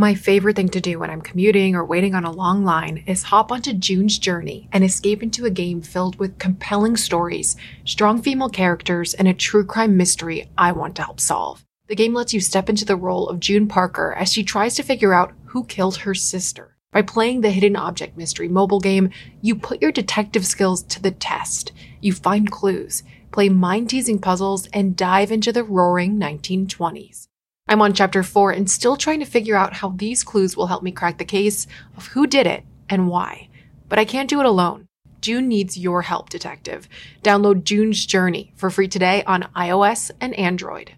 My favorite thing to do when I'm commuting or waiting on a long line is hop onto June's Journey and escape into a game filled with compelling stories, strong female characters, and a true crime mystery I want to help solve. The game lets you step into the role of June Parker as she tries to figure out who killed her sister. By playing the Hidden Object Mystery mobile game, you put your detective skills to the test. You find clues, play mind teasing puzzles, and dive into the roaring 1920s. I'm on chapter 4 and still trying to figure out how these clues will help me crack the case of who did it and why. But I can't do it alone. June needs your help, detective. Download June's Journey for free today on iOS and Android.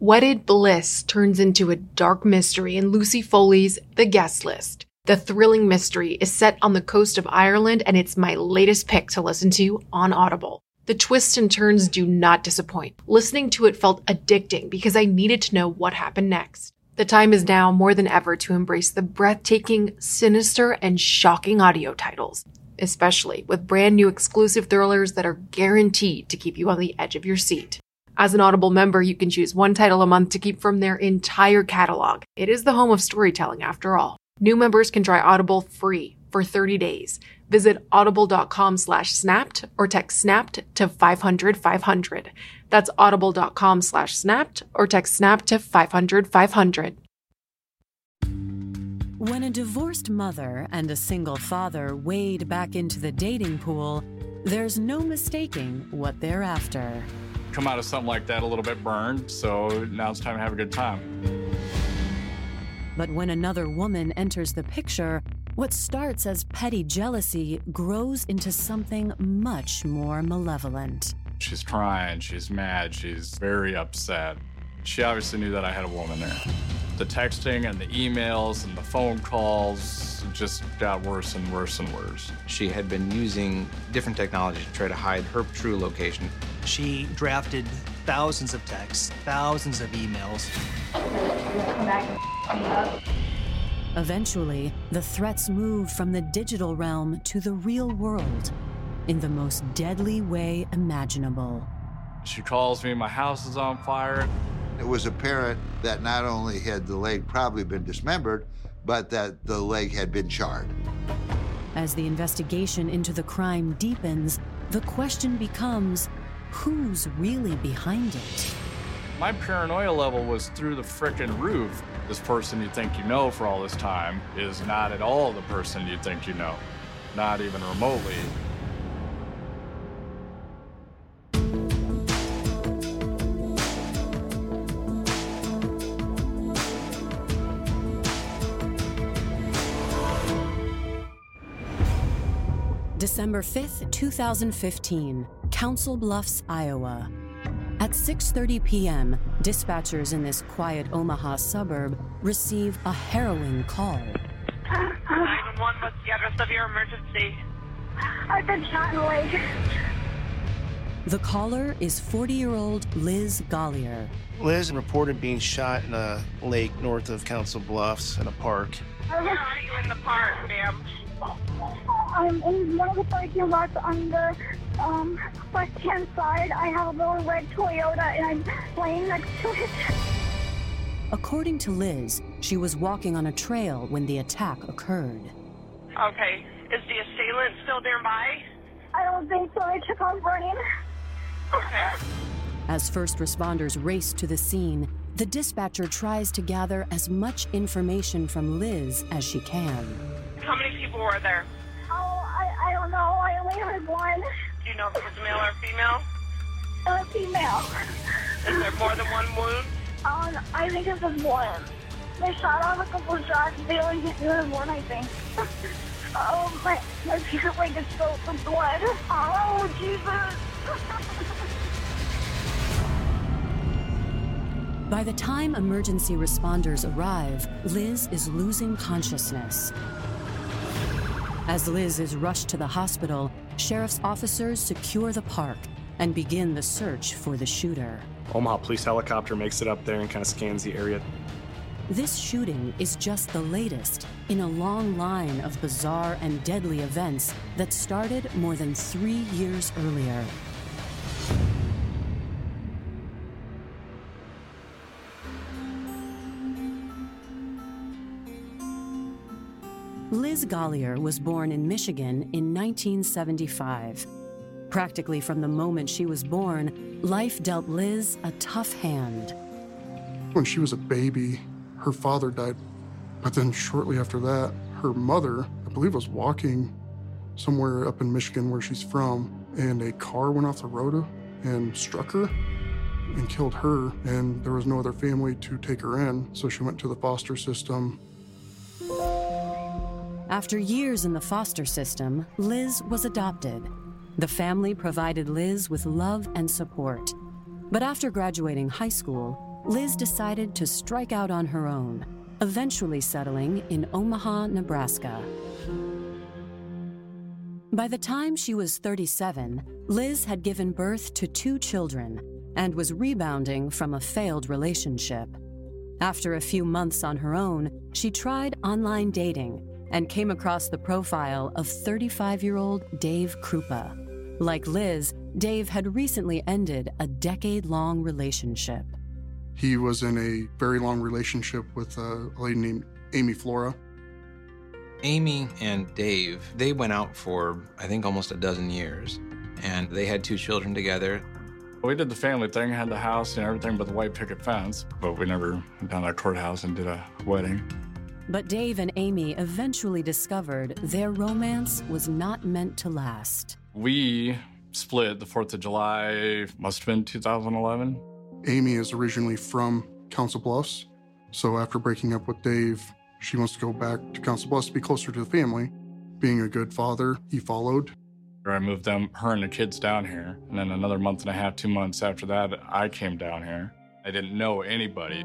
Wedded Bliss turns into a dark mystery in Lucy Foley's The Guest List. The thrilling mystery is set on the coast of Ireland and it's my latest pick to listen to on Audible. The twists and turns do not disappoint. Listening to it felt addicting because I needed to know what happened next. The time is now more than ever to embrace the breathtaking, sinister, and shocking audio titles, especially with brand new exclusive thrillers that are guaranteed to keep you on the edge of your seat. As an Audible member, you can choose one title a month to keep from their entire catalog. It is the home of storytelling after all. New members can try Audible free for 30 days. Visit audible.com slash snapped or text snapped to 500 500. That's audible.com slash snapped or text snapped to 500 500. When a divorced mother and a single father wade back into the dating pool, there's no mistaking what they're after. Come out of something like that a little bit burned, so now it's time to have a good time. But when another woman enters the picture, what starts as petty jealousy grows into something much more malevolent. She's crying, she's mad, she's very upset. She obviously knew that I had a woman there. The texting and the emails and the phone calls just got worse and worse and worse. She had been using different technology to try to hide her true location. She drafted thousands of texts, thousands of emails. Eventually, the threats moved from the digital realm to the real world in the most deadly way imaginable. She calls me, my house is on fire. It was apparent that not only had the leg probably been dismembered, but that the leg had been charred. As the investigation into the crime deepens, the question becomes who's really behind it? My paranoia level was through the frickin' roof. This person you think you know for all this time is not at all the person you think you know, not even remotely. December 5th, 2015, Council Bluffs, Iowa. At 6:30 p.m., dispatchers in this quiet Omaha suburb receive a harrowing call. 911, what's the address of your emergency? I've been shot in the leg. The caller is 40-year-old Liz Golyar. Liz reported being shot in a lake north of Council Bluffs in a park. Where are you in the park, ma'am? I'm in one of the parking lots on the um, left hand side. I have a little red Toyota and I'm laying next to it. According to Liz, she was walking on a trail when the attack occurred. Okay. Is the assailant still nearby? I don't think so. They took off running. Okay. As first responders race to the scene, the dispatcher tries to gather as much information from Liz as she can. How many people were there? Oh, I, I don't know. I only heard one. Do you know if it was male or female? A female. Is there more than one wound? Um, I think it was one. They shot off a couple of shots. They only hit me with one, I think. oh, my, my pure leg is filled with blood. Oh, Jesus. By the time emergency responders arrive, Liz is losing consciousness. As Liz is rushed to the hospital, sheriff's officers secure the park and begin the search for the shooter. Omaha police helicopter makes it up there and kind of scans the area. This shooting is just the latest in a long line of bizarre and deadly events that started more than three years earlier. Liz Golyar was born in Michigan in 1975. Practically from the moment she was born, life dealt Liz a tough hand. When she was a baby, her father died. But then shortly after that, her mother, I believe, was walking somewhere up in Michigan where she's from, and a car went off the road and struck her and killed her. And there was no other family to take her in, so she went to the foster system. After years in the foster system, Liz was adopted. The family provided Liz with love and support. But after graduating high school, Liz decided to strike out on her own, eventually settling in Omaha, Nebraska. By the time she was 37, Liz had given birth to two children and was rebounding from a failed relationship. After a few months on her own, she tried online dating and came across the profile of 35 year old Dave Krupa. Like Liz, Dave had recently ended a decade long relationship. He was in a very long relationship with a lady named Amy Flora. Amy and Dave, they went out for, I think, almost a dozen years, and they had two children together. We did the family thing, had the house and everything but the white picket fence, but we never went down to that courthouse and did a wedding. But Dave and Amy eventually discovered their romance was not meant to last. We split the 4th of July, must have been 2011. Amy is originally from Council Bluffs, so after breaking up with Dave, she wants to go back to Council Bluffs to be closer to the family. Being a good father, he followed. I moved them, her and the kids down here. And then another month and a half, two months after that, I came down here. I didn't know anybody.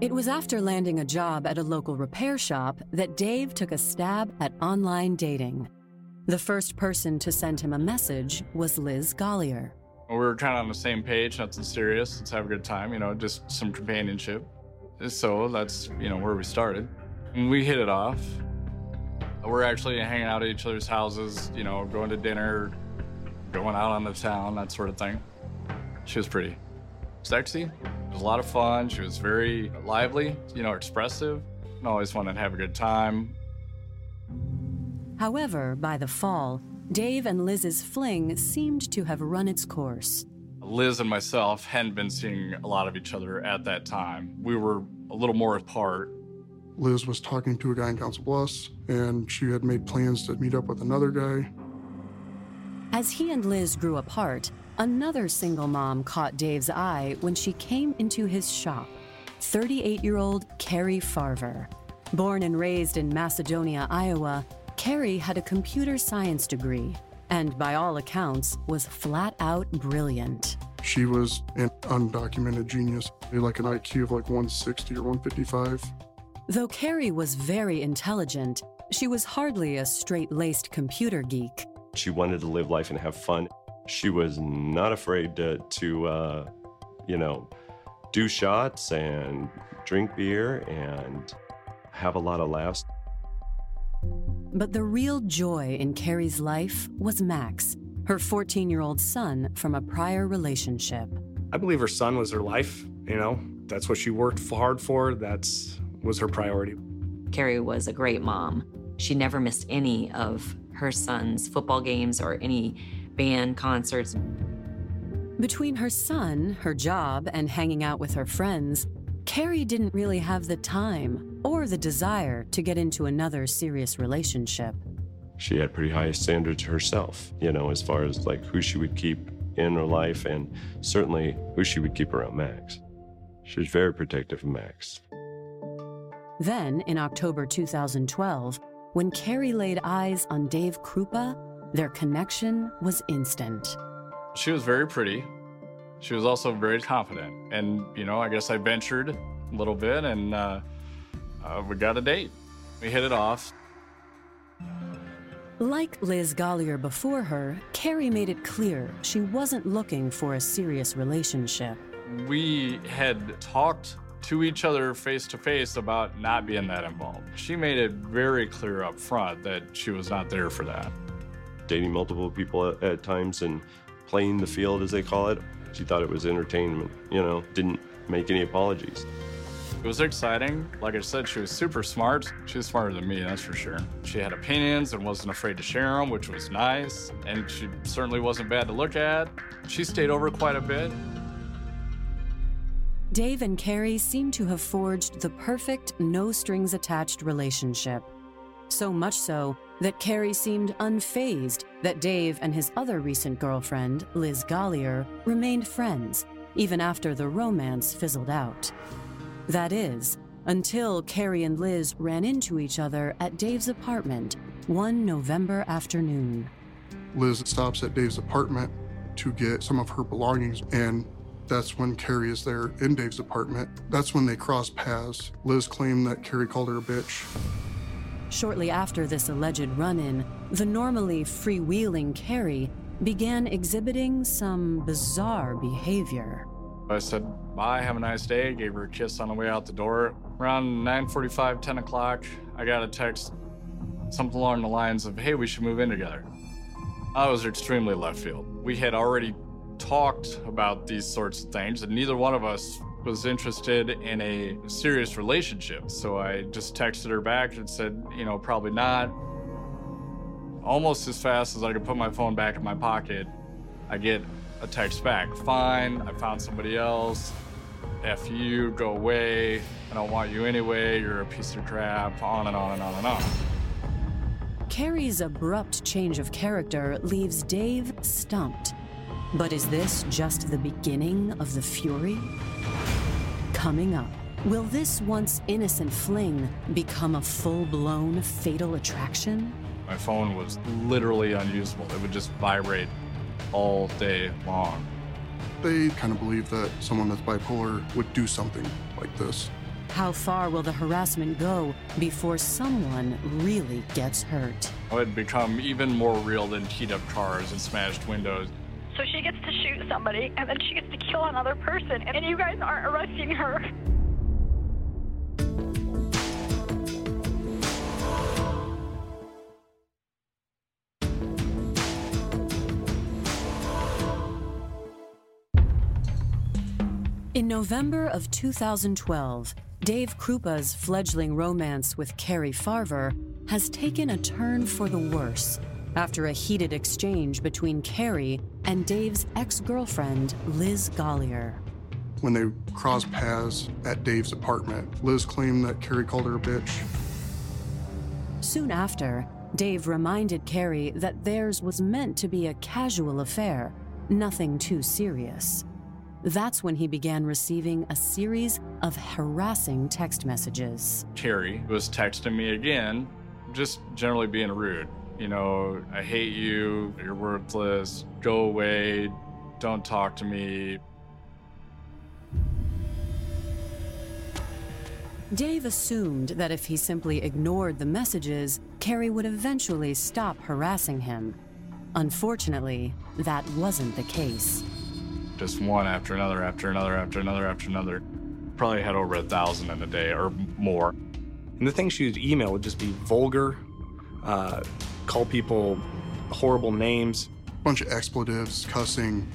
It was after landing a job at a local repair shop that Dave took a stab at online dating. The first person to send him a message was Liz Golyar. We were kind of on the same page, nothing serious. Let's have a good time, you know, just some companionship. So that's, you know, where we started. And we hit it off. We're actually hanging out at each other's houses, you know, going to dinner, going out on the town, that sort of thing. She was pretty sexy. It was a lot of fun. She was very lively, you know, expressive. And always wanted to have a good time. However, by the fall, Dave and Liz's fling seemed to have run its course. Liz and myself hadn't been seeing a lot of each other at that time. We were a little more apart. Liz was talking to a guy in Council Bluffs, and she had made plans to meet up with another guy. As he and Liz grew apart, another single mom caught Dave's eye when she came into his shop 38 year old Carrie Farver. Born and raised in Macedonia, Iowa, Carrie had a computer science degree and, by all accounts, was flat out brilliant. She was an undocumented genius, like an IQ of like 160 or 155. Though Carrie was very intelligent, she was hardly a straight laced computer geek. She wanted to live life and have fun. She was not afraid to, to uh, you know, do shots and drink beer and have a lot of laughs. But the real joy in Carrie's life was Max, her 14 year old son from a prior relationship. I believe her son was her life. You know, that's what she worked hard for. That's was her priority. Carrie was a great mom. She never missed any of her son's football games or any band concerts. Between her son, her job, and hanging out with her friends, Carrie didn't really have the time or the desire to get into another serious relationship. She had pretty high standards herself, you know, as far as like who she would keep in her life and certainly who she would keep around Max. She was very protective of Max. Then, in October 2012, when Carrie laid eyes on Dave Krupa, their connection was instant. She was very pretty. She was also very confident. And, you know, I guess I ventured a little bit and uh, uh, we got a date. We hit it off. Like Liz Golyar before her, Carrie made it clear she wasn't looking for a serious relationship. We had talked to each other face to face about not being that involved. She made it very clear up front that she was not there for that. Dating multiple people at, at times and playing the field, as they call it, she thought it was entertainment, you know, didn't make any apologies. It was exciting. Like I said, she was super smart. She was smarter than me, that's for sure. She had opinions and wasn't afraid to share them, which was nice. And she certainly wasn't bad to look at. She stayed over quite a bit. Dave and Carrie seem to have forged the perfect, no strings attached relationship. So much so that Carrie seemed unfazed that Dave and his other recent girlfriend, Liz Golyar, remained friends, even after the romance fizzled out. That is, until Carrie and Liz ran into each other at Dave's apartment one November afternoon. Liz stops at Dave's apartment to get some of her belongings, and that's when Carrie is there in Dave's apartment. That's when they cross paths. Liz claimed that Carrie called her a bitch. Shortly after this alleged run in, the normally freewheeling Carrie began exhibiting some bizarre behavior. I said, bye, have a nice day. Gave her a kiss on the way out the door. Around 9.45, 10 o'clock, I got a text, something along the lines of, hey, we should move in together. I was extremely left field. We had already talked about these sorts of things, and neither one of us was interested in a serious relationship. So I just texted her back and said, you know, probably not. Almost as fast as I could put my phone back in my pocket, I get a text back. Fine, I found somebody else. F you, go away. I don't want you anyway. You're a piece of crap. On and on and on and on. Carrie's abrupt change of character leaves Dave stumped. But is this just the beginning of the fury? Coming up, will this once innocent fling become a full blown fatal attraction? My phone was literally unusable. It would just vibrate all day long. They kind of believe that someone that's bipolar would do something like this. How far will the harassment go before someone really gets hurt? It had become even more real than keyed up cars and smashed windows. So she gets to shoot somebody, and then she gets to kill another person, and you guys aren't arresting her. In November of 2012, Dave Krupa's fledgling romance with Carrie Farver has taken a turn for the worse after a heated exchange between Carrie and Dave's ex girlfriend, Liz Golyar. When they crossed paths at Dave's apartment, Liz claimed that Carrie called her a bitch. Soon after, Dave reminded Carrie that theirs was meant to be a casual affair, nothing too serious. That's when he began receiving a series of harassing text messages. Carrie was texting me again, just generally being rude. You know, I hate you, you're worthless, go away, don't talk to me. Dave assumed that if he simply ignored the messages, Carrie would eventually stop harassing him. Unfortunately, that wasn't the case. Just one after another, after another, after another, after another. Probably had over a thousand in a day or more. And the things she would email would just be vulgar, uh, call people horrible names. A Bunch of expletives, cussing.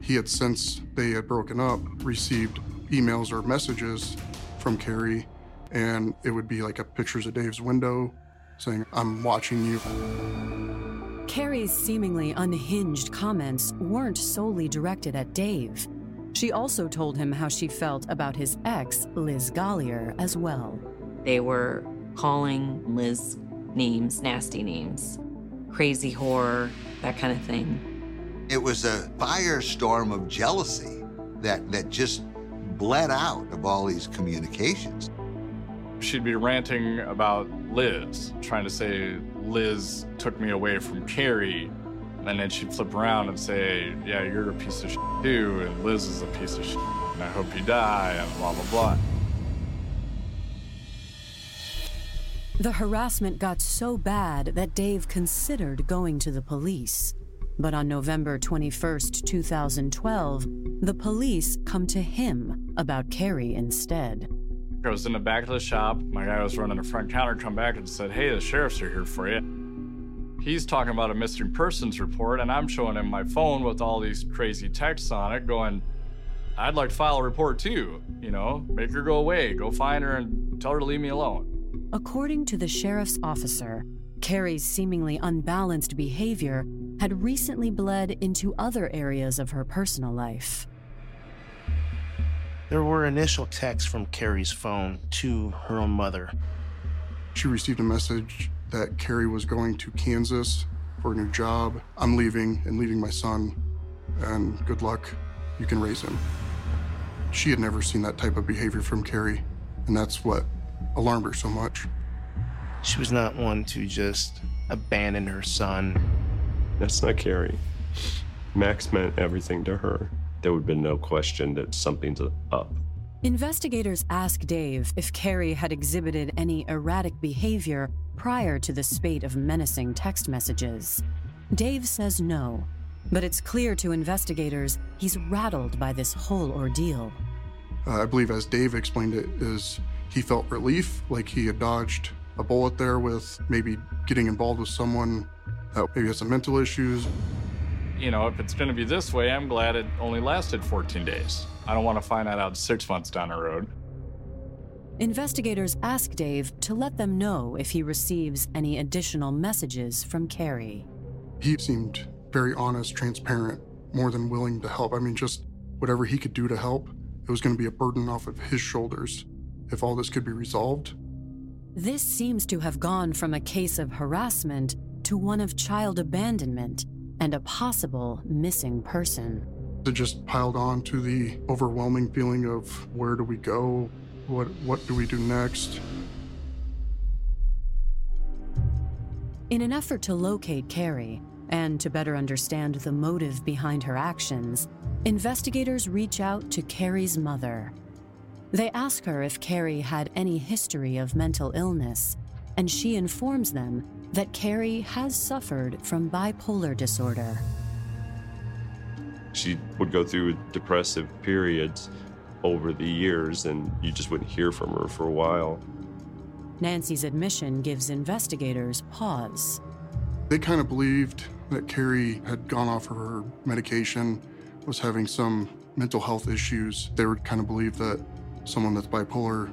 He had, since they had broken up, received emails or messages from Carrie, and it would be like a pictures of Dave's window saying, I'm watching you. Carrie's seemingly unhinged comments weren't solely directed at Dave. She also told him how she felt about his ex, Liz Golyar, as well. They were calling Liz names, nasty names, crazy horror, that kind of thing. It was a firestorm of jealousy that, that just bled out of all these communications. She'd be ranting about Liz, trying to say Liz took me away from Carrie. And then she'd flip around and say, Yeah, you're a piece of shit too, and Liz is a piece of shit, and I hope you die, and blah, blah, blah. The harassment got so bad that Dave considered going to the police. But on November 21st, 2012, the police come to him about Carrie instead. I was in the back of the shop. My guy was running the front counter, come back and said, Hey, the sheriffs are here for you. He's talking about a missing persons report, and I'm showing him my phone with all these crazy texts on it, going, I'd like to file a report too. You know, make her go away, go find her and tell her to leave me alone. According to the sheriff's officer, Carrie's seemingly unbalanced behavior had recently bled into other areas of her personal life. There were initial texts from Carrie's phone to her own mother. She received a message that Carrie was going to Kansas for a new job. I'm leaving and leaving my son, and good luck. You can raise him. She had never seen that type of behavior from Carrie, and that's what alarmed her so much. She was not one to just abandon her son. That's not Carrie. Max meant everything to her. There would have been no question that something's up. Investigators ask Dave if Carrie had exhibited any erratic behavior prior to the spate of menacing text messages. Dave says no, but it's clear to investigators he's rattled by this whole ordeal. Uh, I believe, as Dave explained it, is he felt relief, like he had dodged a bullet there with maybe getting involved with someone that maybe has some mental issues. You know, if it's going to be this way, I'm glad it only lasted 14 days. I don't want to find that out six months down the road. Investigators ask Dave to let them know if he receives any additional messages from Carrie. He seemed very honest, transparent, more than willing to help. I mean, just whatever he could do to help, it was going to be a burden off of his shoulders if all this could be resolved. This seems to have gone from a case of harassment to one of child abandonment and a possible missing person. It just piled on to the overwhelming feeling of where do we go? What, what do we do next? In an effort to locate Carrie and to better understand the motive behind her actions, investigators reach out to Carrie's mother. They ask her if Carrie had any history of mental illness, and she informs them that Carrie has suffered from bipolar disorder. She would go through depressive periods over the years, and you just wouldn't hear from her for a while. Nancy's admission gives investigators pause. They kind of believed that Carrie had gone off her medication, was having some mental health issues. They would kind of believe that someone that's bipolar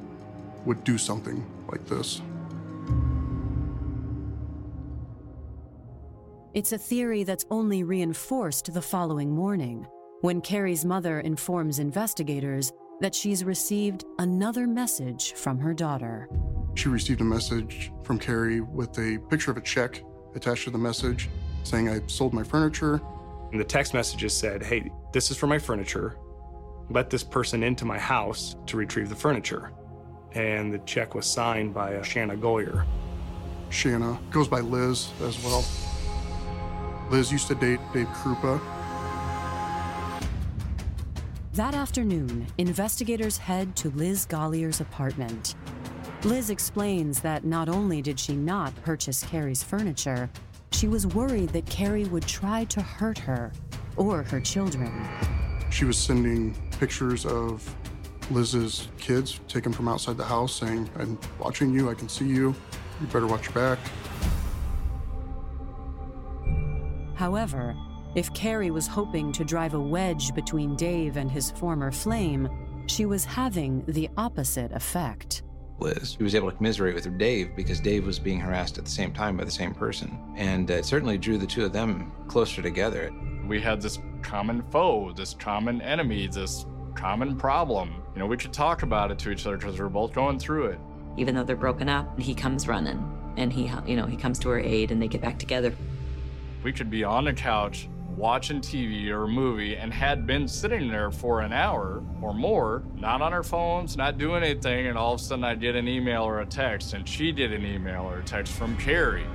would do something like this. It's a theory that's only reinforced the following morning when Carrie's mother informs investigators that she's received another message from her daughter. She received a message from Carrie with a picture of a check attached to the message saying, I sold my furniture. And the text messages said, Hey, this is for my furniture. Let this person into my house to retrieve the furniture. And the check was signed by uh, Shanna Golyar. Shanna goes by Liz as well. Liz used to date Dave Krupa. That afternoon, investigators head to Liz Golyar's apartment. Liz explains that not only did she not purchase Carrie's furniture, she was worried that Carrie would try to hurt her or her children. She was sending pictures of Liz's kids taken from outside the house saying, I'm watching you, I can see you, you better watch your back. However, if Carrie was hoping to drive a wedge between Dave and his former flame, she was having the opposite effect. Liz. She was able to commiserate with her Dave because Dave was being harassed at the same time by the same person. And uh, it certainly drew the two of them closer together. We had this common foe, this common enemy, this common problem. You know, we could talk about it to each other because we're both going through it. Even though they're broken up, he comes running and he, you know, he comes to her aid and they get back together. We could be on the couch watching TV or a movie and had been sitting there for an hour or more, not on our phones, not doing anything, and all of a sudden I'd get an email or a text, and she did an email or a text from Carrie.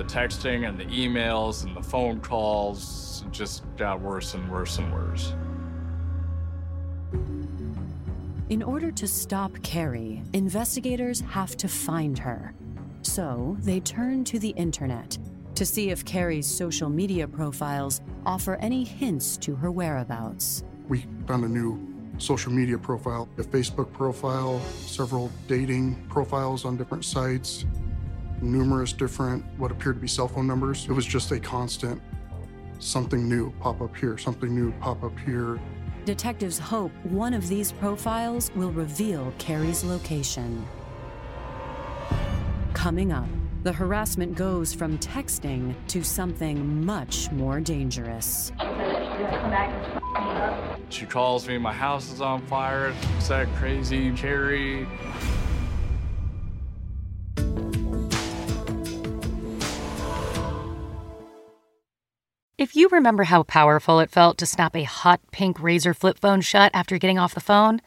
The texting and the emails and the phone calls just got worse and worse and worse. In order to stop Carrie, investigators have to find her. So they turn to the internet to see if Carrie's social media profiles offer any hints to her whereabouts. We found a new social media profile, a Facebook profile, several dating profiles on different sites, numerous different what appeared to be cell phone numbers. It was just a constant something new pop up here, something new pop up here. Detectives hope one of these profiles will reveal Carrie's location. Coming up, the harassment goes from texting to something much more dangerous. She calls me, my house is on fire. Is that crazy, Carrie? If you remember how powerful it felt to snap a hot pink razor flip phone shut after getting off the phone,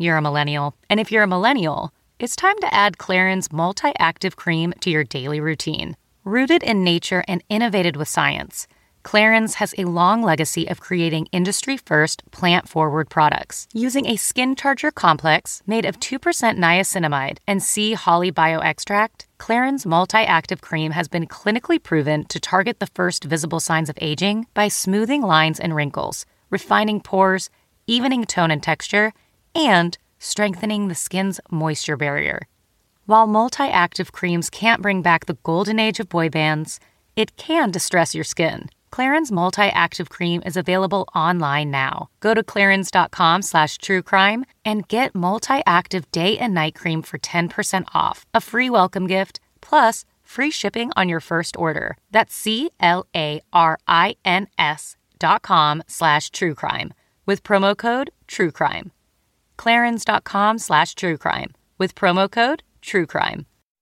you're a millennial. And if you're a millennial, it's time to add Clarins multi active cream to your daily routine. Rooted in nature and innovated with science, Clarins has a long legacy of creating industry first plant forward products. Using a skin charger complex made of 2% niacinamide and sea holly bioextract, Clarins multi active cream has been clinically proven to target the first visible signs of aging by smoothing lines and wrinkles, refining pores, evening tone and texture, and strengthening the skin's moisture barrier. While multi active creams can't bring back the golden age of boy bands, it can distress your skin. Clarins Multi-Active Cream is available online now. Go to clarins.com slash truecrime and get Multi-Active Day and Night Cream for 10% off, a free welcome gift, plus free shipping on your first order. That's C-L-A-R-I-N-S dot com slash truecrime with promo code truecrime. clarins.com slash truecrime with promo code truecrime.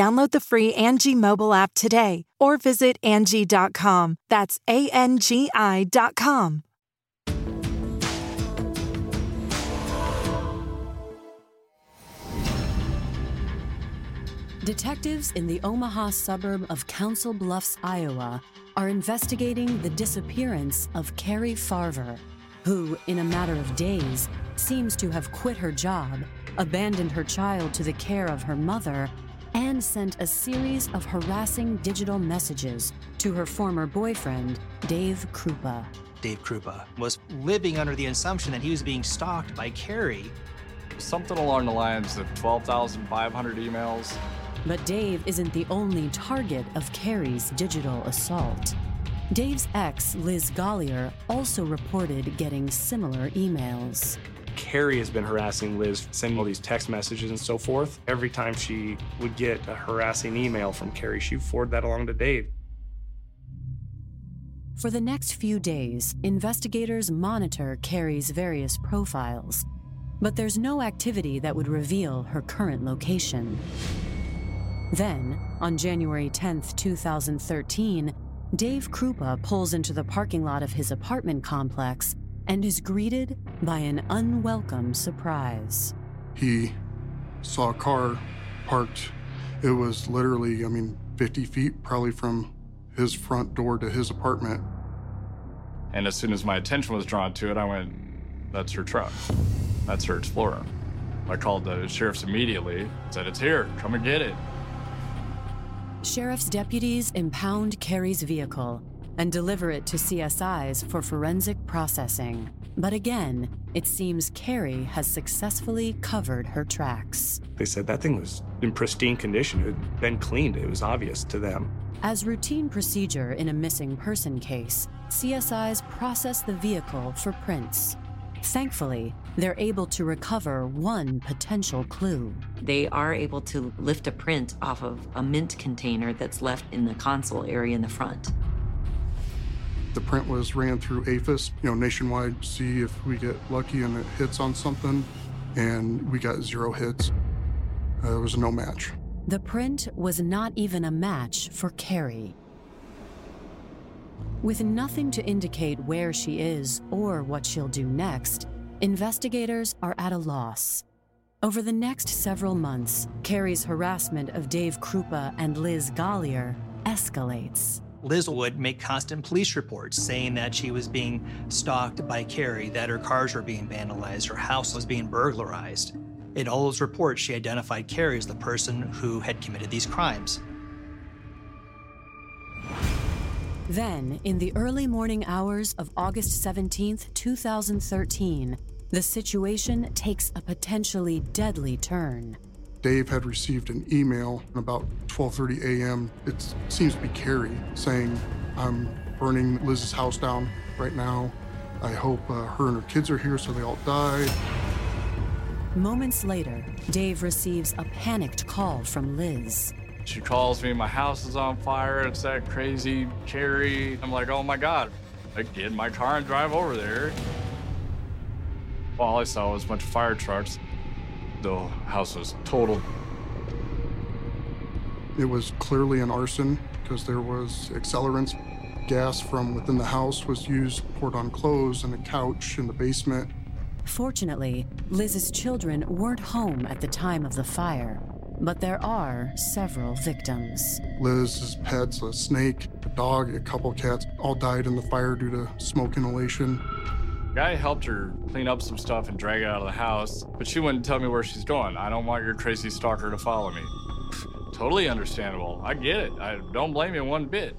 Download the free Angie mobile app today or visit Angie.com. That's A N G I.com. Detectives in the Omaha suburb of Council Bluffs, Iowa, are investigating the disappearance of Carrie Farver, who, in a matter of days, seems to have quit her job, abandoned her child to the care of her mother, and sent a series of harassing digital messages to her former boyfriend, Dave Krupa. Dave Krupa was living under the assumption that he was being stalked by Carrie. Something along the lines of 12,500 emails. But Dave isn't the only target of Carrie's digital assault. Dave's ex, Liz Golyar, also reported getting similar emails. Carrie has been harassing Liz, sending all these text messages and so forth. Every time she would get a harassing email from Carrie, she would forward that along to Dave. For the next few days, investigators monitor Carrie's various profiles, but there's no activity that would reveal her current location. Then, on January 10th, 2013, Dave Krupa pulls into the parking lot of his apartment complex and is greeted by an unwelcome surprise. He saw a car parked. It was literally, I mean, 50 feet probably from his front door to his apartment. And as soon as my attention was drawn to it, I went, that's her truck. That's her Explorer. I called the sheriffs immediately, said, it's here, come and get it. Sheriff's deputies impound Carrie's vehicle and deliver it to CSIs for forensic processing. But again, it seems Carrie has successfully covered her tracks. They said that thing was in pristine condition. It had been cleaned. It was obvious to them. As routine procedure in a missing person case, CSIs process the vehicle for prints. Thankfully, they're able to recover one potential clue. They are able to lift a print off of a mint container that's left in the console area in the front. The print was ran through AFIS, you know, nationwide, see if we get lucky and it hits on something. And we got zero hits. Uh, there was no match. The print was not even a match for Carrie. With nothing to indicate where she is or what she'll do next, investigators are at a loss. Over the next several months, Carrie's harassment of Dave Krupa and Liz Golyar escalates. Liz would make constant police reports saying that she was being stalked by Carrie, that her cars were being vandalized, her house was being burglarized. In all those reports, she identified Carrie as the person who had committed these crimes. Then, in the early morning hours of August 17, 2013, the situation takes a potentially deadly turn. Dave had received an email about 12:30 a.m. It seems to be Carrie saying, "I'm burning Liz's house down right now. I hope uh, her and her kids are here so they all die." Moments later, Dave receives a panicked call from Liz. She calls me, my house is on fire. It's that crazy Carrie. I'm like, oh my God. I get in my car and drive over there. All I saw was a bunch of fire trucks. The house was total. It was clearly an arson because there was accelerants. Gas from within the house was used, poured on clothes and a couch in the basement. Fortunately, Liz's children weren't home at the time of the fire, but there are several victims. Liz's pets, a snake, a dog, a couple cats, all died in the fire due to smoke inhalation. Guy helped her clean up some stuff and drag it out of the house, but she wouldn't tell me where she's going. I don't want your crazy stalker to follow me. totally understandable. I get it. I don't blame you one bit.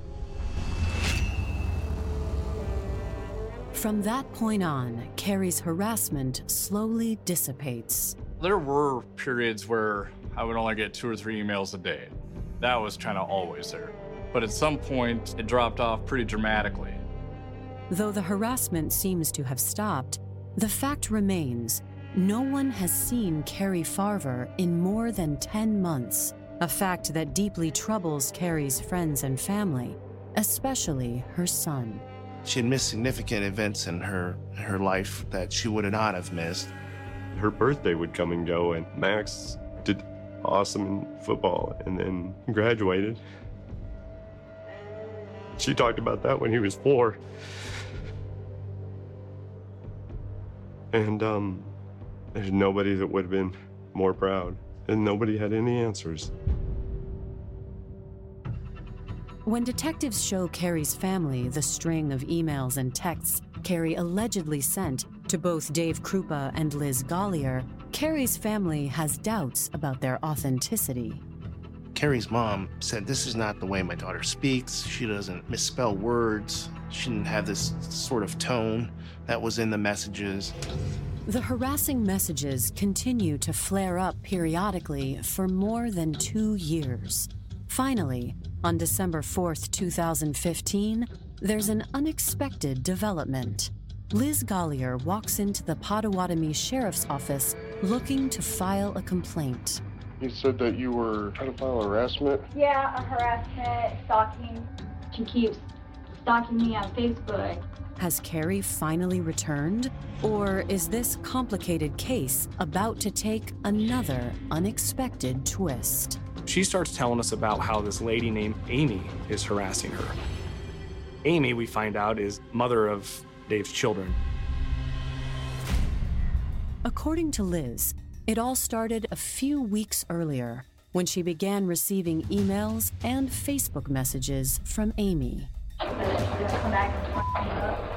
From that point on, Carrie's harassment slowly dissipates. There were periods where I would only get two or three emails a day. That was kind of always there. But at some point, it dropped off pretty dramatically. Though the harassment seems to have stopped, the fact remains no one has seen Carrie Farver in more than 10 months, a fact that deeply troubles Carrie's friends and family, especially her son. She had missed significant events in her her life that she would not have missed. Her birthday would come and go, and Max did awesome in football and then graduated. She talked about that when he was four. And um, there's nobody that would have been more proud, and nobody had any answers. When detectives show Carrie's family the string of emails and texts Carrie allegedly sent to both Dave Krupa and Liz Golyar, Carrie's family has doubts about their authenticity. Carrie's mom said, This is not the way my daughter speaks. She doesn't misspell words. She didn't have this sort of tone that was in the messages. The harassing messages continue to flare up periodically for more than two years. Finally, on December 4th, 2015, there's an unexpected development. Liz Golyar walks into the Pottawattamie Sheriff's Office looking to file a complaint. You said that you were trying to file harassment? Yeah, a harassment, stalking. She keeps stalking me on Facebook. Has Carrie finally returned? Or is this complicated case about to take another unexpected twist? She starts telling us about how this lady named Amy is harassing her. Amy, we find out, is mother of Dave's children. According to Liz, it all started a few weeks earlier when she began receiving emails and Facebook messages from Amy.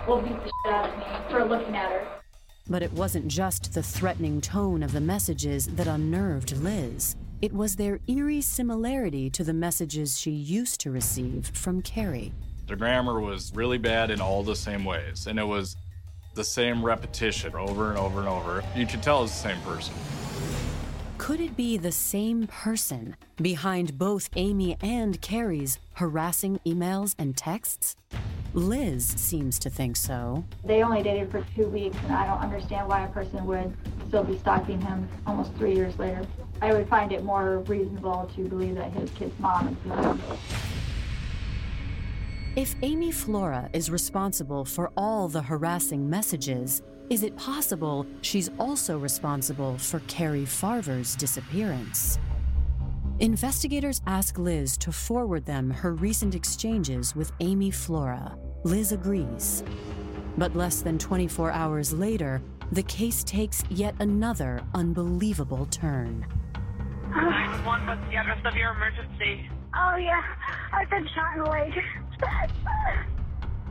We'll beat the shit out of me for looking at her. But it wasn't just the threatening tone of the messages that unnerved Liz. It was their eerie similarity to the messages she used to receive from Carrie. The grammar was really bad in all the same ways, and it was the same repetition over and over and over. You can tell it's the same person. Could it be the same person behind both Amy and Carrie's harassing emails and texts? Liz seems to think so. They only dated for two weeks, and I don't understand why a person would still be stalking him almost three years later. I would find it more reasonable to believe that his kid's mom is behind it. If Amy Flora is responsible for all the harassing messages, is it possible she's also responsible for Carrie Farver's disappearance? Investigators ask Liz to forward them her recent exchanges with Amy Flora. Liz agrees. But less than 24 hours later, the case takes yet another unbelievable turn. One, what's the address of your emergency? Oh, yeah. I've been shot in the leg.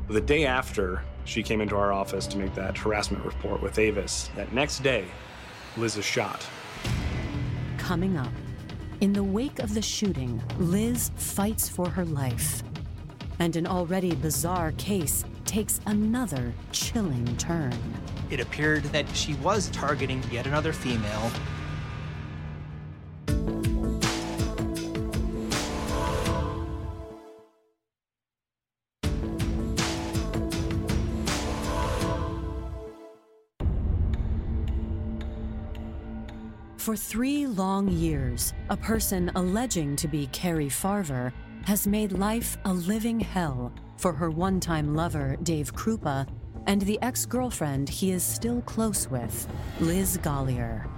The day after she came into our office to make that harassment report with Avis, that next day, Liz is shot. Coming up, in the wake of the shooting, Liz fights for her life. And an already bizarre case takes another chilling turn. It appeared that she was targeting yet another female. For three long years, a person alleging to be Carrie Farver has made life a living hell for her one time lover, Dave Krupa, and the ex girlfriend he is still close with, Liz Golyar.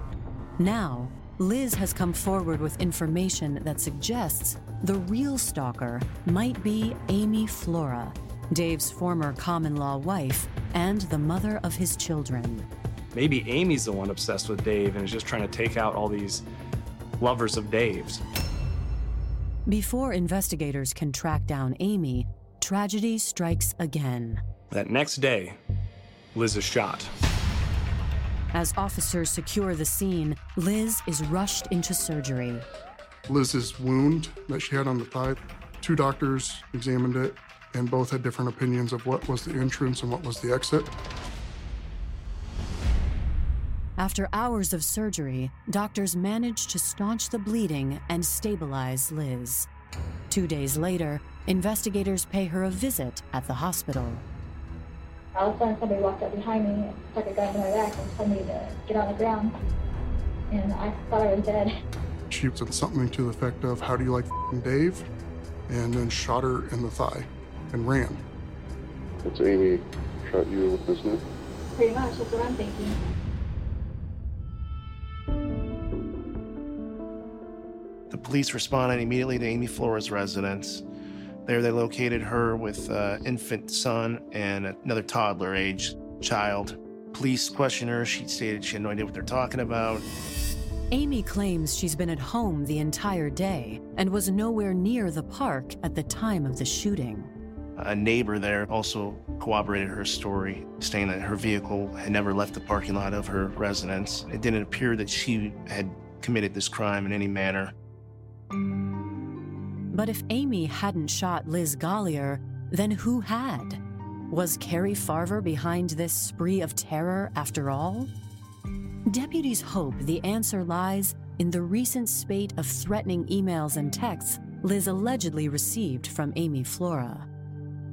Now, Liz has come forward with information that suggests the real stalker might be Amy Flora, Dave's former common law wife and the mother of his children. Maybe Amy's the one obsessed with Dave and is just trying to take out all these lovers of Dave's. Before investigators can track down Amy, tragedy strikes again. That next day, Liz is shot. As officers secure the scene, Liz is rushed into surgery. Liz's wound that she had on the thigh, two doctors examined it, and both had different opinions of what was the entrance and what was the exit. After hours of surgery, doctors managed to staunch the bleeding and stabilize Liz. Two days later, investigators pay her a visit at the hospital. All of a sudden, somebody walked up behind me, stuck a gun to my back, and told me to get on the ground. And I thought I was dead. She said something to the effect of, How do you like f***ing Dave? And then shot her in the thigh and ran. It's Amy shot you, isn't it? Pretty much, that's what I'm thinking. Police responded immediately to Amy Flora's residence. There, they located her with an infant son and another toddler age child. Police questioned her. She stated she had no idea what they're talking about. Amy claims she's been at home the entire day and was nowhere near the park at the time of the shooting. A neighbor there also corroborated her story, saying that her vehicle had never left the parking lot of her residence. It didn't appear that she had committed this crime in any manner. But if Amy hadn't shot Liz Golyar, then who had? Was Carrie Farver behind this spree of terror after all? Deputies hope the answer lies in the recent spate of threatening emails and texts Liz allegedly received from Amy Flora.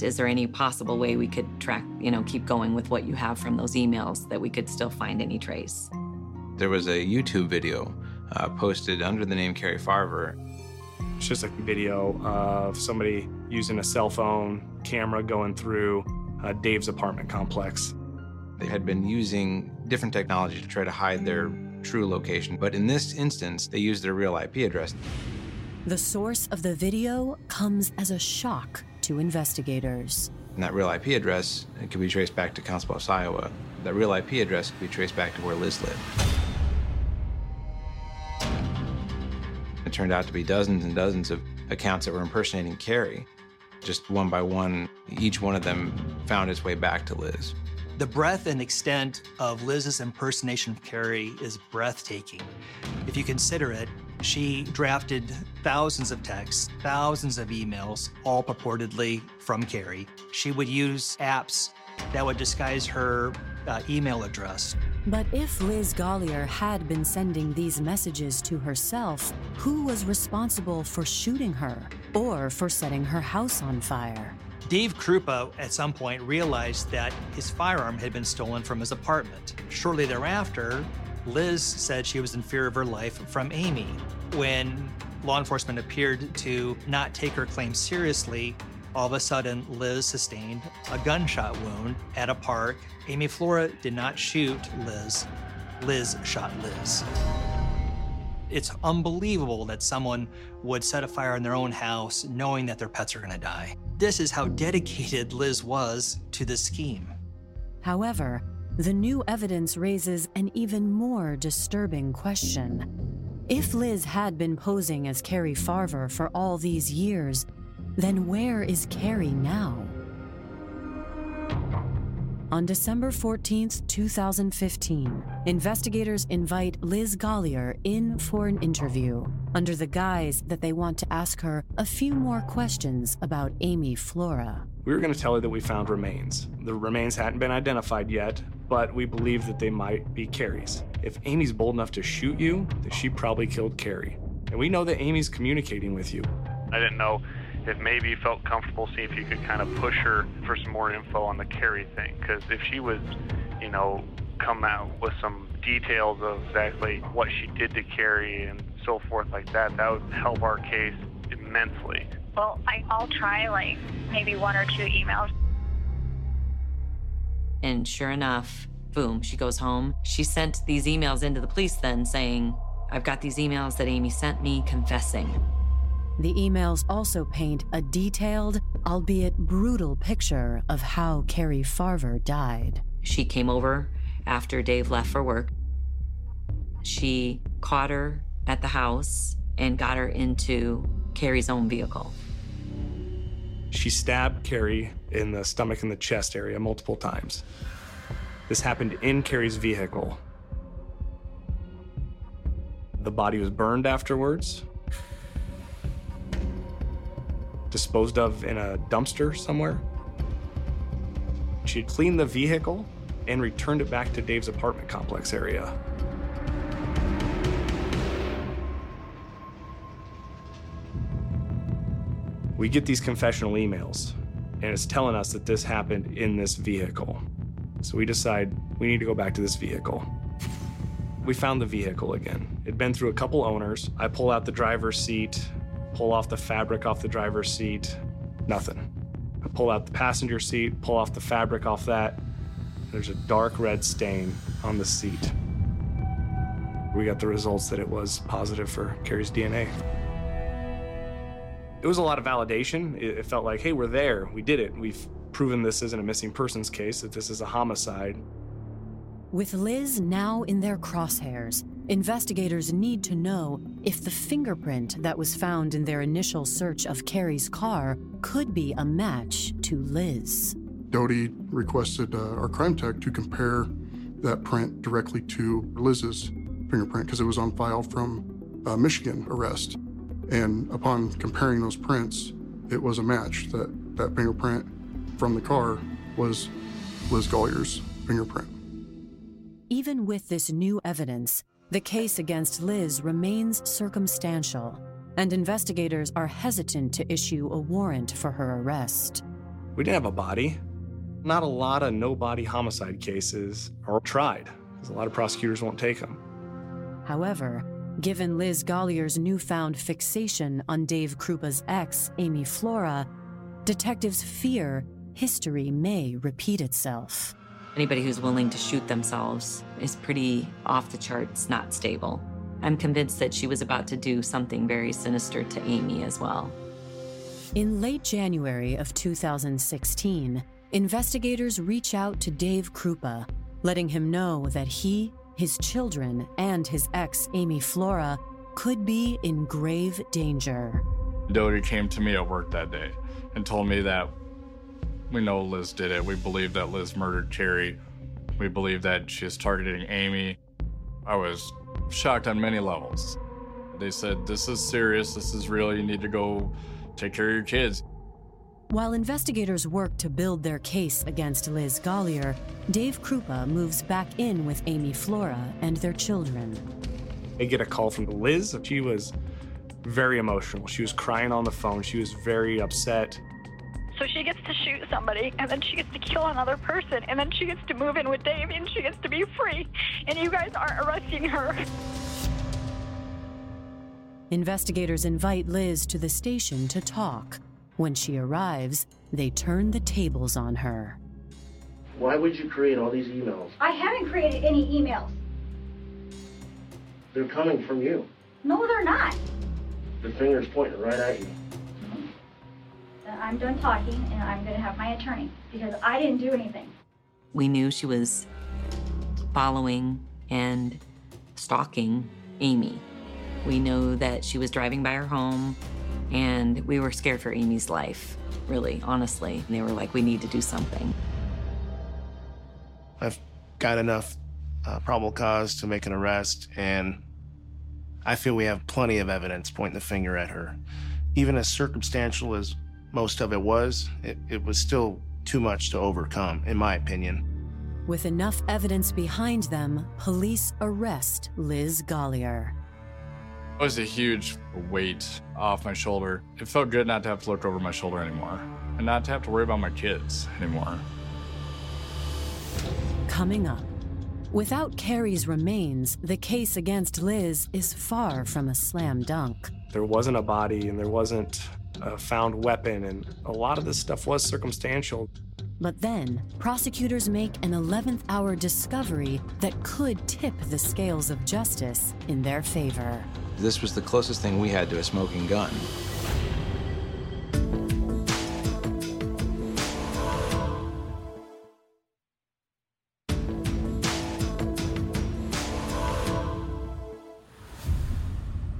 Is there any possible way we could track, you know, keep going with what you have from those emails that we could still find any trace? There was a YouTube video uh, posted under the name Carrie Farver. It's just a video of somebody using a cell phone camera going through uh, Dave's apartment complex. They had been using different technology to try to hide their true location, but in this instance, they used their real IP address. The source of the video comes as a shock to investigators. And that real IP address it could be traced back to Council Bluffs, Iowa. That real IP address could be traced back to where Liz lived. It turned out to be dozens and dozens of accounts that were impersonating Carrie. Just one by one, each one of them found its way back to Liz. The breadth and extent of Liz's impersonation of Carrie is breathtaking. If you consider it, she drafted thousands of texts, thousands of emails, all purportedly from Carrie. She would use apps that would disguise her uh, email address. But if Liz Golyar had been sending these messages to herself, who was responsible for shooting her or for setting her house on fire? Dave Krupa at some point realized that his firearm had been stolen from his apartment. Shortly thereafter, Liz said she was in fear of her life from Amy. When law enforcement appeared to not take her claim seriously, all of a sudden Liz sustained a gunshot wound at a park. Amy Flora did not shoot Liz, Liz shot Liz. It's unbelievable that someone would set a fire in their own house knowing that their pets are going to die. This is how dedicated Liz was to this scheme. However, the new evidence raises an even more disturbing question. If Liz had been posing as Carrie Farver for all these years, then where is Carrie now? On December 14th, 2015, investigators invite Liz Golyar in for an interview under the guise that they want to ask her a few more questions about Amy Flora. We were going to tell her that we found remains. The remains hadn't been identified yet, but we believe that they might be Carrie's. If Amy's bold enough to shoot you, then she probably killed Carrie. And we know that Amy's communicating with you. I didn't know if maybe you felt comfortable, see if you could kind of push her for some more info on the Carrie thing. Because if she was, you know, come out with some details of exactly what she did to Carrie and so forth like that, that would help our case immensely. Well, I, I'll try like maybe one or two emails. And sure enough, boom, she goes home. She sent these emails into the police then saying, I've got these emails that Amy sent me confessing. The emails also paint a detailed, albeit brutal picture of how Carrie Farver died. She came over after Dave left for work. She caught her at the house and got her into Carrie's own vehicle. She stabbed Carrie in the stomach and the chest area multiple times. This happened in Carrie's vehicle. The body was burned afterwards, disposed of in a dumpster somewhere. She had cleaned the vehicle and returned it back to Dave's apartment complex area. We get these confessional emails, and it's telling us that this happened in this vehicle. So we decide we need to go back to this vehicle. We found the vehicle again. It'd been through a couple owners. I pull out the driver's seat, pull off the fabric off the driver's seat, nothing. I pull out the passenger seat, pull off the fabric off that. There's a dark red stain on the seat. We got the results that it was positive for Carrie's DNA. It was a lot of validation. It, felt like, hey, we're there. We did it. We've proven this isn't a missing persons case, that this is a homicide. With Liz now in their crosshairs, investigators need to know if the fingerprint that was found in their initial search of Carrie's car could be a match to Liz. Doty requested uh, our crime tech to compare that print directly to Liz's fingerprint because it was on file from uh, Michigan arrest. And upon comparing those prints, it was a match that that fingerprint from the car was Liz Golyar's fingerprint. Even with this new evidence, the case against Liz remains circumstantial, and investigators are hesitant to issue a warrant for her arrest. We didn't have a body. Not a lot of no body homicide cases are tried, because a lot of prosecutors won't take them. However, given Liz Golyar's newfound fixation on Dave Krupa's ex, Amy Flora, detectives fear history may repeat itself. Anybody who's willing to shoot themselves is pretty off the charts, not stable. I'm convinced that she was about to do something very sinister to Amy as well. In late January of 2016, investigators reach out to Dave Krupa, letting him know that he, his children, and his ex, Amy Flora, could be in grave danger. Doty came to me at work that day and told me that we know Liz did it. We believe that Liz murdered Carrie. We believe that she is targeting Amy. I was shocked on many levels. They said, This is serious. This is real. You need to go take care of your kids. While investigators work to build their case against Liz Golyar, Dave Krupa moves back in with Amy Flora and their children. I get a call from Liz. She was very emotional. She was crying on the phone. She was very upset. So she gets to shoot somebody, and then she gets to kill another person, and then she gets to move in with Dave, and she gets to be free. And you guys aren't arresting her. Investigators invite Liz to the station to talk. When she arrives, they turn the tables on her. Why would you create all these emails? I haven't created any emails. They're coming from you. No, they're not. The finger's pointing right at you. Then I'm done talking, and I'm going to have my attorney because I didn't do anything. We knew she was following and stalking Amy. We know that she was driving by her home, and we were scared for Amy's life, really, honestly. And they were like, we need to do something. I've got enough uh, probable cause to make an arrest, and I feel we have plenty of evidence pointing the finger at her. Even as circumstantial as most of it was, it, it was still too much to overcome, in my opinion. With enough evidence behind them, police arrest Liz Golyar. It was a huge weight off my shoulder. It felt good not to have to look over my shoulder anymore and not to have to worry about my kids anymore. Coming up. Without Carrie's remains, the case against Liz is far from a slam dunk. There wasn't a body and there wasn't a found weapon, and a lot of this stuff was circumstantial. But then, prosecutors make an 11th hour discovery that could tip the scales of justice in their favor. This was the closest thing we had to a smoking gun.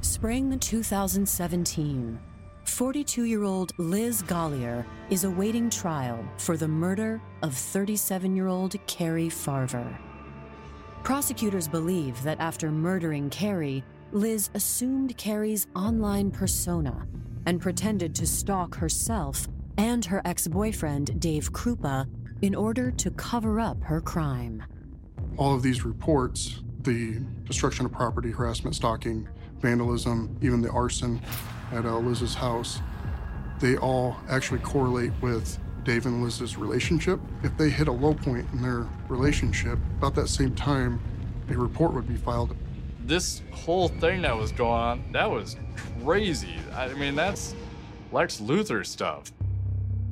Spring 2017. 42 year old Liz Golyar is awaiting trial for the murder of 37 year old Carrie Farver. Prosecutors believe that after murdering Carrie, Liz assumed Carrie's online persona and pretended to stalk herself and her ex boyfriend, Dave Krupa, in order to cover up her crime. All of these reports the destruction of property, harassment, stalking, vandalism, even the arson at uh, Liz's house they all actually correlate with Dave and Liz's relationship. If they hit a low point in their relationship, about that same time, a report would be filed. This whole thing that was going on, that was crazy. I mean, that's Lex Luthor stuff.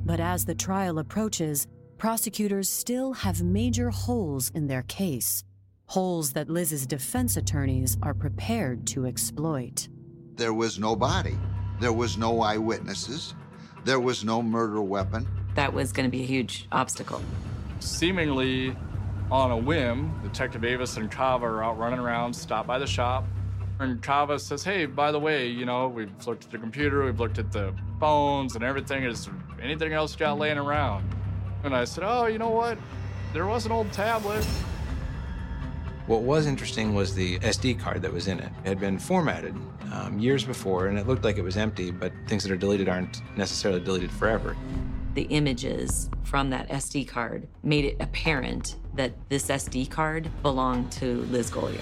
But as the trial approaches, prosecutors still have major holes in their case. Holes that Liz's defense attorneys are prepared to exploit. There was no body. There was no eyewitnesses. There was no murder weapon. That was going to be a huge obstacle. Seemingly on a whim, Detective Avis and Kava are out running around, stop by the shop, and Kava says, Hey, by the way, you know, we've looked at the computer, we've looked at the phones and everything. Is there anything else you got laying around? And I said, Oh, you know what? There was an old tablet. What was interesting was the SD card that was in it. It had been formatted um, years before, and it looked like it was empty, but things that are deleted aren't necessarily deleted forever. The images from that SD card made it apparent that this SD card belonged to Liz Golyar.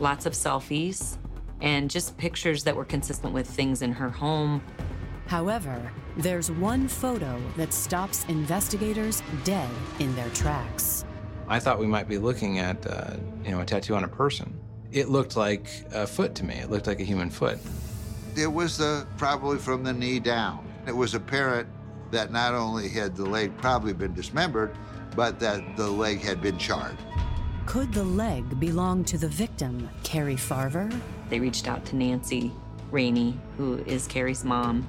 Lots of selfies and just pictures that were consistent with things in her home. However, there's one photo that stops investigators dead in their tracks. I thought we might be looking at, uh, you know, a tattoo on a person. It looked like a foot to me. It looked like a human foot. It was uh, probably from the knee down. It was apparent that not only had the leg probably been dismembered, but that the leg had been charred. Could the leg belong to the victim, Carrie Farver? They reached out to Nancy Rainey, who is Carrie's mom,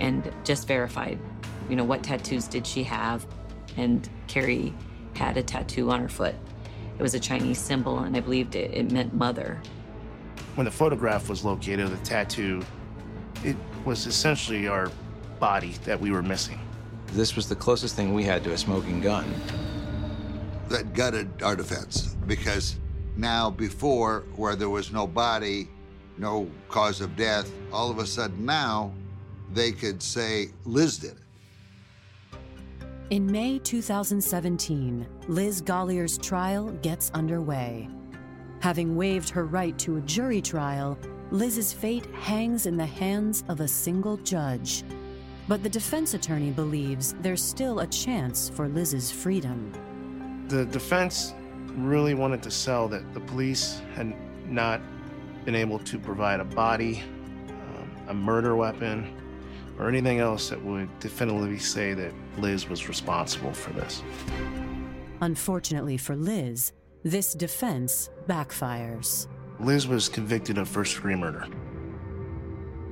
and just verified, you know, what tattoos did she have? And Carrie had a tattoo on her foot. It was a Chinese symbol, and I believed it, it meant mother. When the photograph was located of the tattoo, it was essentially our body that we were missing. This was the closest thing we had to a smoking gun. That gutted our defense because now, before, where there was no body, no cause of death, all of a sudden now they could say Liz did it. In May 2017, Liz Golyar's trial gets underway. Having waived her right to a jury trial, Liz's fate hangs in the hands of a single judge. But the defense attorney believes there's still a chance for Liz's freedom. The defense really wanted to sell that the police had not been able to provide a body, um, a murder weapon, or anything else that would definitively say that Liz was responsible for this. Unfortunately for Liz, this defense backfires. Liz was convicted of first degree murder.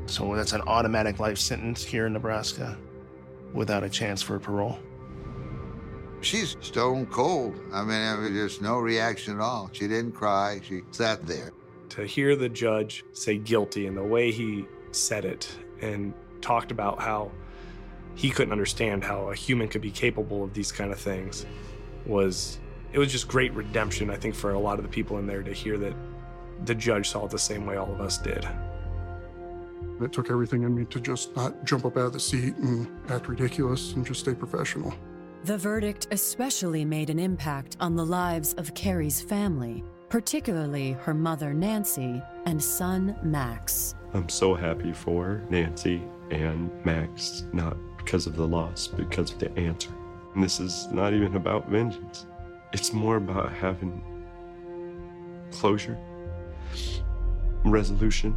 So that's an automatic life sentence here in Nebraska without a chance for parole. She's stone cold. I mean, I mean, there's no reaction at all. She didn't cry. She sat there. To hear the judge say guilty and the way he said it and talked about how he couldn't understand how a human could be capable of these kind of things was It was just great redemption, I think, for a lot of the people in there to hear that the judge saw it the same way all of us did. It took everything in me to just not jump up out of the seat and act ridiculous and just stay professional. The verdict especially made an impact on the lives of Carrie's family, particularly her mother, Nancy, and son, Max. I'm so happy for Nancy and Max, not because of the loss, because of the answer. And this is not even about vengeance, it's more about having closure, resolution.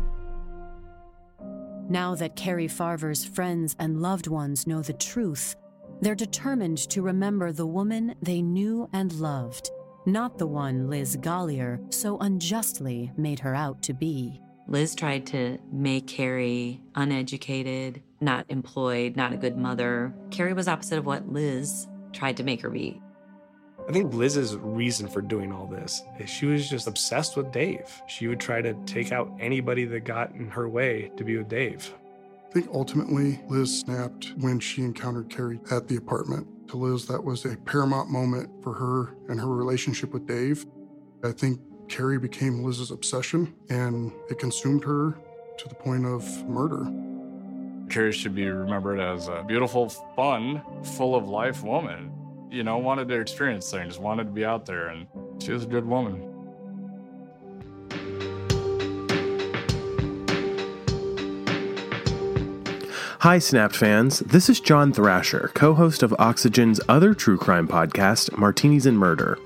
Now that Carrie Farver's friends and loved ones know the truth, they're determined to remember the woman they knew and loved, not the one Liz Golyar so unjustly made her out to be. Liz tried to make Carrie uneducated, not employed, not a good mother. Carrie was opposite of what Liz tried to make her be. I think Liz's reason for doing all this is she was just obsessed with Dave. She would try to take out anybody that got in her way to be with Dave. I think ultimately Liz snapped when she encountered Carrie at the apartment. To Liz, that was a paramount moment for her and her relationship with Dave. I think Carrie became Liz's obsession and it consumed her to the point of murder. Carrie should be remembered as a beautiful, fun, full of life woman. You know, wanted to experience things, wanted to be out there, and she was a good woman. Hi, Snapped fans. This is John Thrasher, co host of Oxygen's other true crime podcast, Martinis and Murder.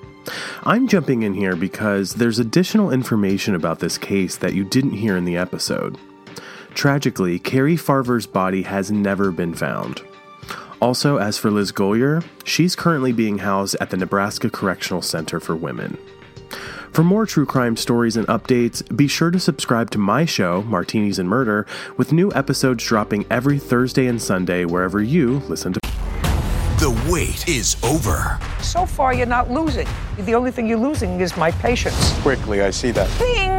I'm jumping in here because there's additional information about this case that you didn't hear in the episode. Tragically, Carrie Farver's body has never been found. Also, as for Liz Golyar, she's currently being housed at the Nebraska Correctional Center for Women. For more true crime stories and updates, be sure to subscribe to my show, Martinis and Murder, with new episodes dropping every Thursday and Sunday wherever you listen to. The wait is over. So far, you're not losing. The only thing you're losing is my patience. Quickly, I see that. Bing!